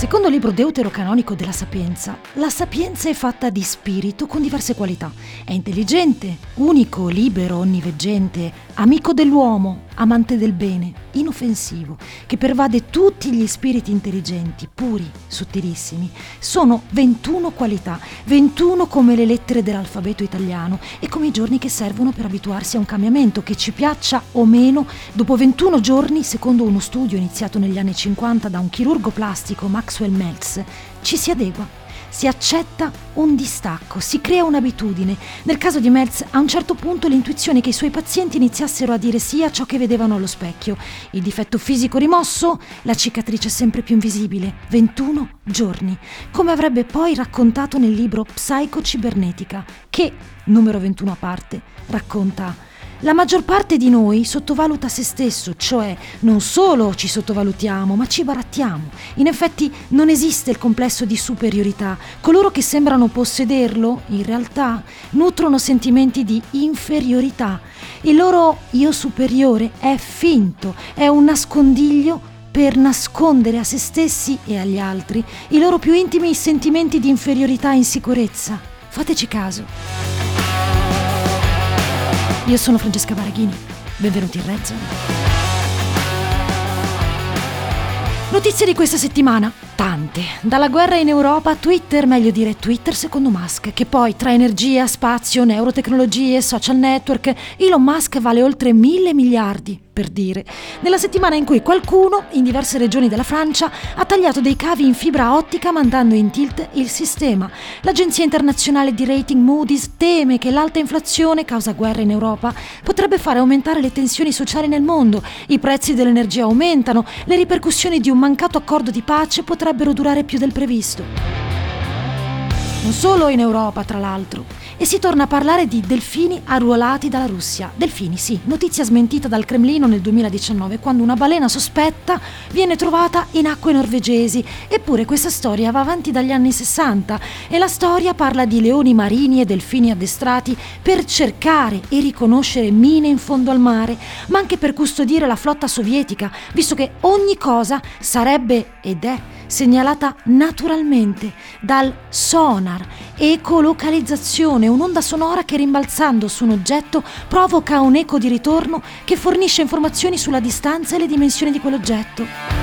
Secondo il libro deuterocanonico della Sapienza, la sapienza è fatta di spirito con diverse qualità. È intelligente, unico, libero, onniveggente, amico dell'uomo, amante del bene, inoffensivo, che pervade tutti gli spiriti intelligenti, puri, sottilissimi. Sono 21 qualità, 21 come le lettere dell'alfabeto italiano e come i giorni che servono per abituarsi a un cambiamento, che ci piaccia o meno, dopo 21 giorni, secondo uno studio iniziato negli anni 50 da un chirurgo plastico, Maxwell Meltz, ci si adegua si accetta un distacco, si crea un'abitudine. Nel caso di Meltz, a un certo punto l'intuizione che i suoi pazienti iniziassero a dire sì a ciò che vedevano allo specchio. Il difetto fisico rimosso, la cicatrice sempre più invisibile. 21 giorni. Come avrebbe poi raccontato nel libro Psico-cibernetica, che, numero 21 a parte, racconta la maggior parte di noi sottovaluta se stesso, cioè non solo ci sottovalutiamo, ma ci barattiamo. In effetti non esiste il complesso di superiorità. Coloro che sembrano possederlo, in realtà, nutrono sentimenti di inferiorità. Il loro io superiore è finto, è un nascondiglio per nascondere a se stessi e agli altri i loro più intimi sentimenti di inferiorità e insicurezza. Fateci caso. Io sono Francesca Baraghini. Benvenuti in Red Zone. Notizie di questa settimana tante. Dalla guerra in Europa Twitter, meglio dire Twitter secondo Musk, che poi tra energia, spazio, neurotecnologie, social network, Elon Musk vale oltre mille miliardi, per dire. Nella settimana in cui qualcuno, in diverse regioni della Francia, ha tagliato dei cavi in fibra ottica mandando in tilt il sistema. L'agenzia internazionale di rating Moody's teme che l'alta inflazione, causa guerra in Europa, potrebbe fare aumentare le tensioni sociali nel mondo, i prezzi dell'energia aumentano, le ripercussioni di un mancato accordo di pace potrebbero potrebbero durare più del previsto. Non solo in Europa, tra l'altro. E si torna a parlare di delfini arruolati dalla Russia. Delfini, sì, notizia smentita dal Cremlino nel 2019, quando una balena sospetta viene trovata in acque norvegesi. Eppure questa storia va avanti dagli anni 60 e la storia parla di leoni marini e delfini addestrati per cercare e riconoscere mine in fondo al mare, ma anche per custodire la flotta sovietica, visto che ogni cosa sarebbe ed è segnalata naturalmente dal sonar, ecolocalizzazione, un'onda sonora che rimbalzando su un oggetto provoca un eco di ritorno che fornisce informazioni sulla distanza e le dimensioni di quell'oggetto.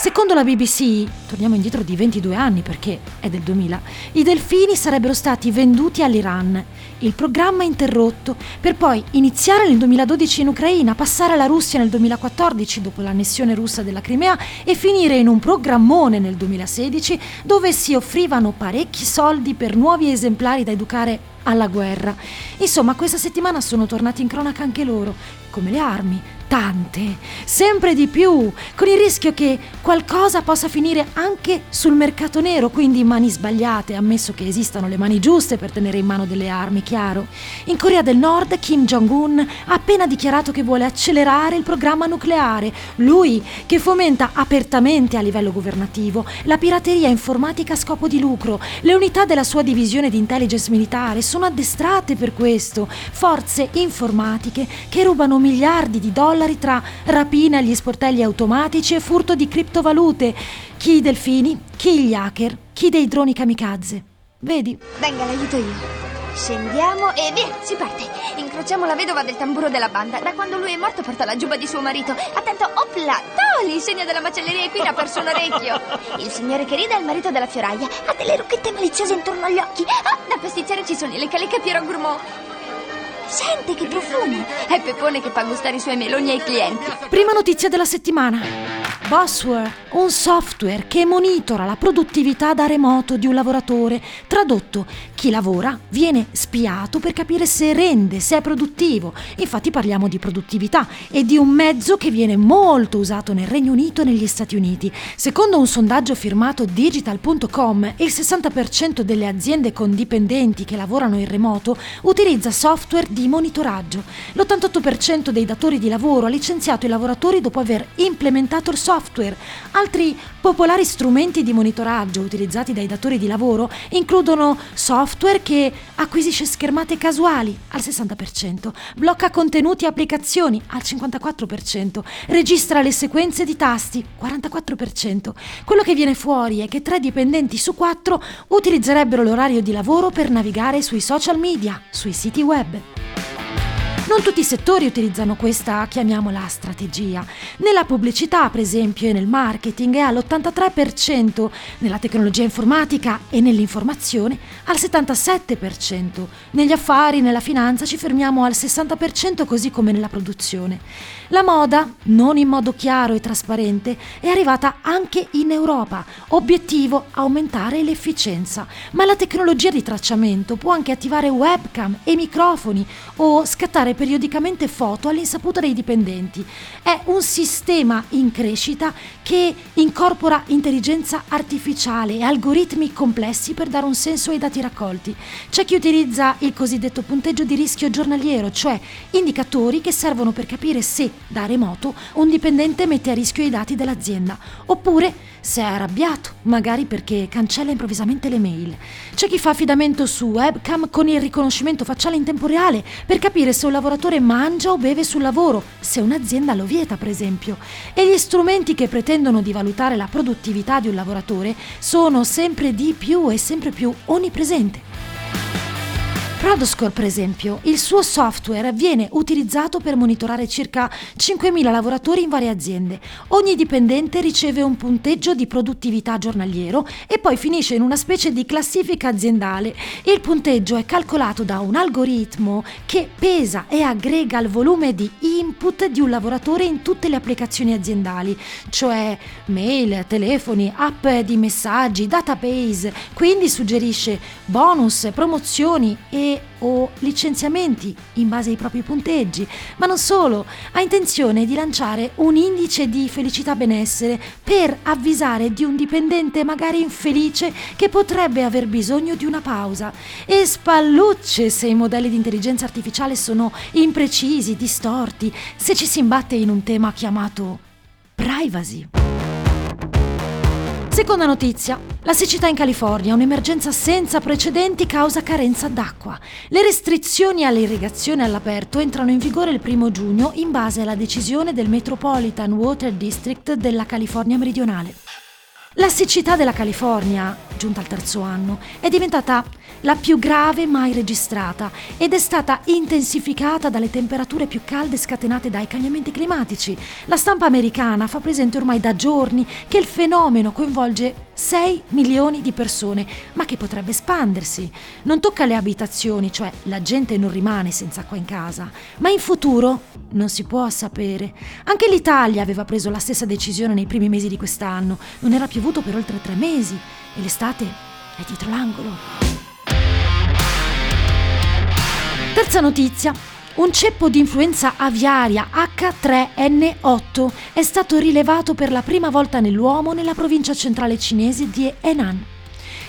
Secondo la BBC, torniamo indietro di 22 anni perché è del 2000, i delfini sarebbero stati venduti all'Iran. Il programma interrotto per poi iniziare nel 2012 in Ucraina, passare alla Russia nel 2014 dopo l'annessione russa della Crimea e finire in un programmone nel 2016 dove si offrivano parecchi soldi per nuovi esemplari da educare alla guerra. Insomma, questa settimana sono tornati in cronaca anche loro, come le armi, tante, sempre di più, con il rischio che qualcosa possa finire anche sul mercato nero, quindi mani sbagliate, ammesso che esistano le mani giuste per tenere in mano delle armi, chiaro. In Corea del Nord Kim Jong-un ha appena dichiarato che vuole accelerare il programma nucleare, lui che fomenta apertamente a livello governativo la pirateria informatica a scopo di lucro. Le unità della sua divisione di intelligence militare sono addestrate per questo, forze informatiche che rubano miliardi di dollari dollari tra rapina agli sportelli automatici e furto di criptovalute. Chi i delfini, chi gli hacker, chi dei droni kamikaze. Vedi? Venga, l'aiuto io. Scendiamo e via, si parte. Incrociamo la vedova del tamburo della banda. Da quando lui è morto porta la giubba di suo marito. Attento, opla! Toli, il segno della macelleria e qui ha perso un orecchio. Il signore che ride è il marito della fioraia. Ha delle rucchette maliziose intorno agli occhi. Ah, da pasticcere ci sono le caleche Piero Gourmand. Sente che profumo! È Pepone che fa gustare i suoi meloni ai clienti. Prima notizia della settimana. Bossware, un software che monitora la produttività da remoto di un lavoratore. Tradotto, chi lavora viene spiato per capire se rende, se è produttivo. Infatti parliamo di produttività e di un mezzo che viene molto usato nel Regno Unito e negli Stati Uniti. Secondo un sondaggio firmato digital.com, il 60% delle aziende con dipendenti che lavorano in remoto utilizza software di monitoraggio. L'88% dei datori di lavoro ha licenziato i lavoratori dopo aver implementato il software software. Altri popolari strumenti di monitoraggio utilizzati dai datori di lavoro includono software che acquisisce schermate casuali al 60%, blocca contenuti e applicazioni al 54%, registra le sequenze di tasti 44%. Quello che viene fuori è che tre dipendenti su quattro utilizzerebbero l'orario di lavoro per navigare sui social media, sui siti web. Non tutti i settori utilizzano questa, chiamiamola, strategia. Nella pubblicità, per esempio, e nel marketing è all'83%, nella tecnologia informatica e nell'informazione al 77%. Negli affari, nella finanza ci fermiamo al 60% così come nella produzione. La moda, non in modo chiaro e trasparente, è arrivata anche in Europa. Obiettivo aumentare l'efficienza. Ma la tecnologia di tracciamento può anche attivare webcam e microfoni o scattare periodicamente foto all'insaputa dei dipendenti. È un sistema in crescita che incorpora intelligenza artificiale e algoritmi complessi per dare un senso ai dati raccolti. C'è chi utilizza il cosiddetto punteggio di rischio giornaliero, cioè indicatori che servono per capire se da remoto un dipendente mette a rischio i dati dell'azienda, oppure se è arrabbiato, magari perché cancella improvvisamente le mail. C'è chi fa affidamento su webcam con il riconoscimento facciale in tempo reale per capire se un lavoratore mangia o beve sul lavoro, se un'azienda lo vieta per esempio. E gli strumenti che pretendono di valutare la produttività di un lavoratore sono sempre di più e sempre più onnipresenti. Prodoscore, per esempio, il suo software viene utilizzato per monitorare circa 5.000 lavoratori in varie aziende. Ogni dipendente riceve un punteggio di produttività giornaliero e poi finisce in una specie di classifica aziendale. Il punteggio è calcolato da un algoritmo che pesa e aggrega il volume di input di un lavoratore in tutte le applicazioni aziendali, cioè mail, telefoni, app di messaggi, database, quindi suggerisce bonus, promozioni e o licenziamenti in base ai propri punteggi, ma non solo, ha intenzione di lanciare un indice di felicità benessere per avvisare di un dipendente magari infelice che potrebbe aver bisogno di una pausa. E spallucce se i modelli di intelligenza artificiale sono imprecisi, distorti, se ci si imbatte in un tema chiamato privacy. Seconda notizia. La siccità in California, un'emergenza senza precedenti causa carenza d'acqua. Le restrizioni all'irrigazione all'aperto entrano in vigore il primo giugno in base alla decisione del Metropolitan Water District della California meridionale. La siccità della California, giunta al terzo anno, è diventata la più grave mai registrata ed è stata intensificata dalle temperature più calde scatenate dai cambiamenti climatici. La stampa americana fa presente ormai da giorni che il fenomeno coinvolge 6 milioni di persone, ma che potrebbe espandersi. Non tocca le abitazioni, cioè la gente non rimane senza acqua in casa, ma in futuro non si può sapere. Anche l'Italia aveva preso la stessa decisione nei primi mesi di quest'anno. Non era piovuto per oltre tre mesi e l'estate è dietro l'angolo. Terza notizia. Un ceppo di influenza aviaria H3N8 è stato rilevato per la prima volta nell'uomo nella provincia centrale cinese di Henan.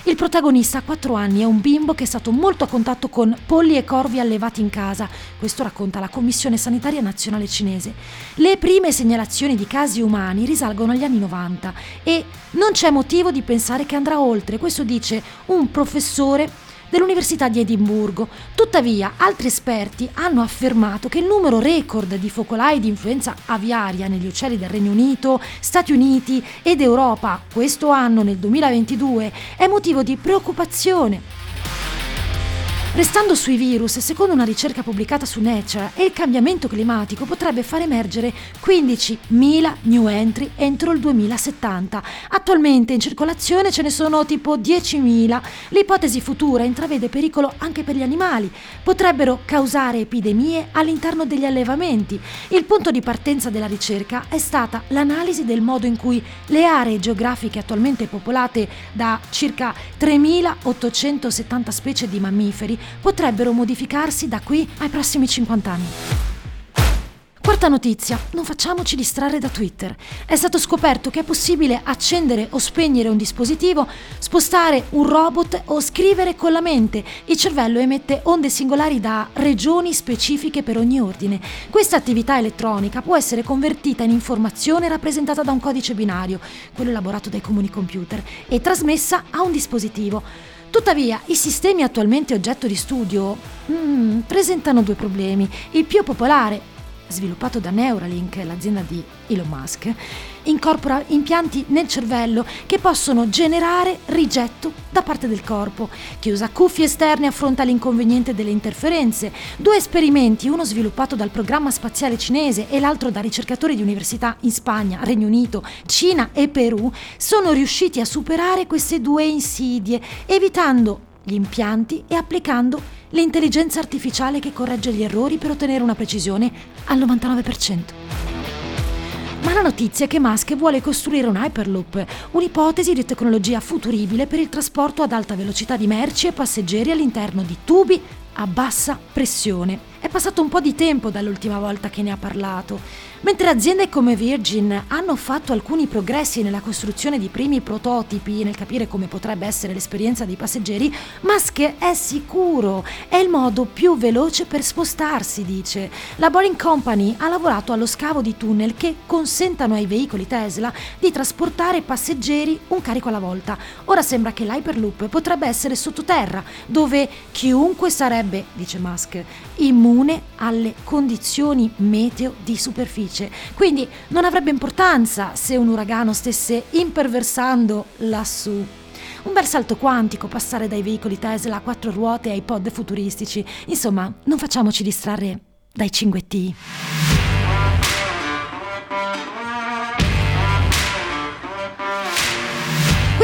Il protagonista ha 4 anni, è un bimbo che è stato molto a contatto con polli e corvi allevati in casa, questo racconta la Commissione Sanitaria Nazionale Cinese. Le prime segnalazioni di casi umani risalgono agli anni 90 e non c'è motivo di pensare che andrà oltre, questo dice un professore dell'Università di Edimburgo. Tuttavia, altri esperti hanno affermato che il numero record di focolai di influenza aviaria negli uccelli del Regno Unito, Stati Uniti ed Europa questo anno, nel 2022, è motivo di preoccupazione. Restando sui virus, secondo una ricerca pubblicata su Nature, il cambiamento climatico potrebbe far emergere 15.000 new entry entro il 2070. Attualmente in circolazione ce ne sono tipo 10.000. L'ipotesi futura intravede pericolo anche per gli animali. Potrebbero causare epidemie all'interno degli allevamenti. Il punto di partenza della ricerca è stata l'analisi del modo in cui le aree geografiche attualmente popolate da circa 3.870 specie di mammiferi potrebbero modificarsi da qui ai prossimi 50 anni. Quarta notizia, non facciamoci distrarre da Twitter. È stato scoperto che è possibile accendere o spegnere un dispositivo, spostare un robot o scrivere con la mente. Il cervello emette onde singolari da regioni specifiche per ogni ordine. Questa attività elettronica può essere convertita in informazione rappresentata da un codice binario, quello elaborato dai comuni computer, e trasmessa a un dispositivo. Tuttavia, i sistemi attualmente oggetto di studio mm, presentano due problemi. Il più popolare sviluppato da Neuralink, l'azienda di Elon Musk, incorpora impianti nel cervello che possono generare rigetto da parte del corpo. Chi usa cuffie esterne affronta l'inconveniente delle interferenze. Due esperimenti, uno sviluppato dal programma spaziale cinese e l'altro da ricercatori di università in Spagna, Regno Unito, Cina e Perù, sono riusciti a superare queste due insidie, evitando gli impianti e applicando l'intelligenza artificiale che corregge gli errori per ottenere una precisione al 99%. Ma la notizia è che Musk vuole costruire un Hyperloop, un'ipotesi di tecnologia futuribile per il trasporto ad alta velocità di merci e passeggeri all'interno di tubi a bassa pressione. È passato un po' di tempo dall'ultima volta che ne ha parlato. Mentre aziende come Virgin hanno fatto alcuni progressi nella costruzione di primi prototipi nel capire come potrebbe essere l'esperienza dei passeggeri, Musk è sicuro, è il modo più veloce per spostarsi, dice. La Boring Company ha lavorato allo scavo di tunnel che consentano ai veicoli Tesla di trasportare passeggeri un carico alla volta. Ora sembra che l'Hyperloop potrebbe essere sottoterra, dove chiunque sarebbe, dice Musk, immune immune alle condizioni meteo di superficie. Quindi non avrebbe importanza se un uragano stesse imperversando lassù. Un bel salto quantico passare dai veicoli Tesla a quattro ruote ai pod futuristici. Insomma, non facciamoci distrarre dai 5T.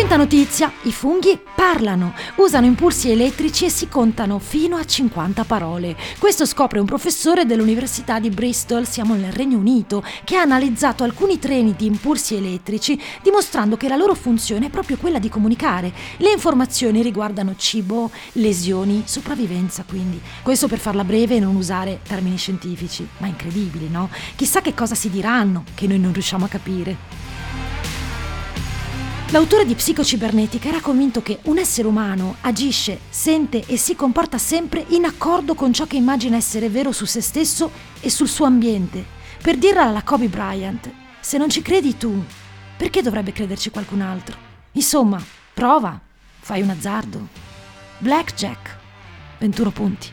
Quinta notizia, i funghi parlano, usano impulsi elettrici e si contano fino a 50 parole. Questo scopre un professore dell'Università di Bristol, siamo nel Regno Unito, che ha analizzato alcuni treni di impulsi elettrici dimostrando che la loro funzione è proprio quella di comunicare. Le informazioni riguardano cibo, lesioni, sopravvivenza quindi. Questo per farla breve e non usare termini scientifici, ma incredibili, no? Chissà che cosa si diranno che noi non riusciamo a capire. L'autore di Psicocibernetica era convinto che un essere umano agisce, sente e si comporta sempre in accordo con ciò che immagina essere vero su se stesso e sul suo ambiente. Per dirla alla Kobe Bryant, se non ci credi tu, perché dovrebbe crederci qualcun altro? Insomma, prova, fai un azzardo. Blackjack, 21 punti.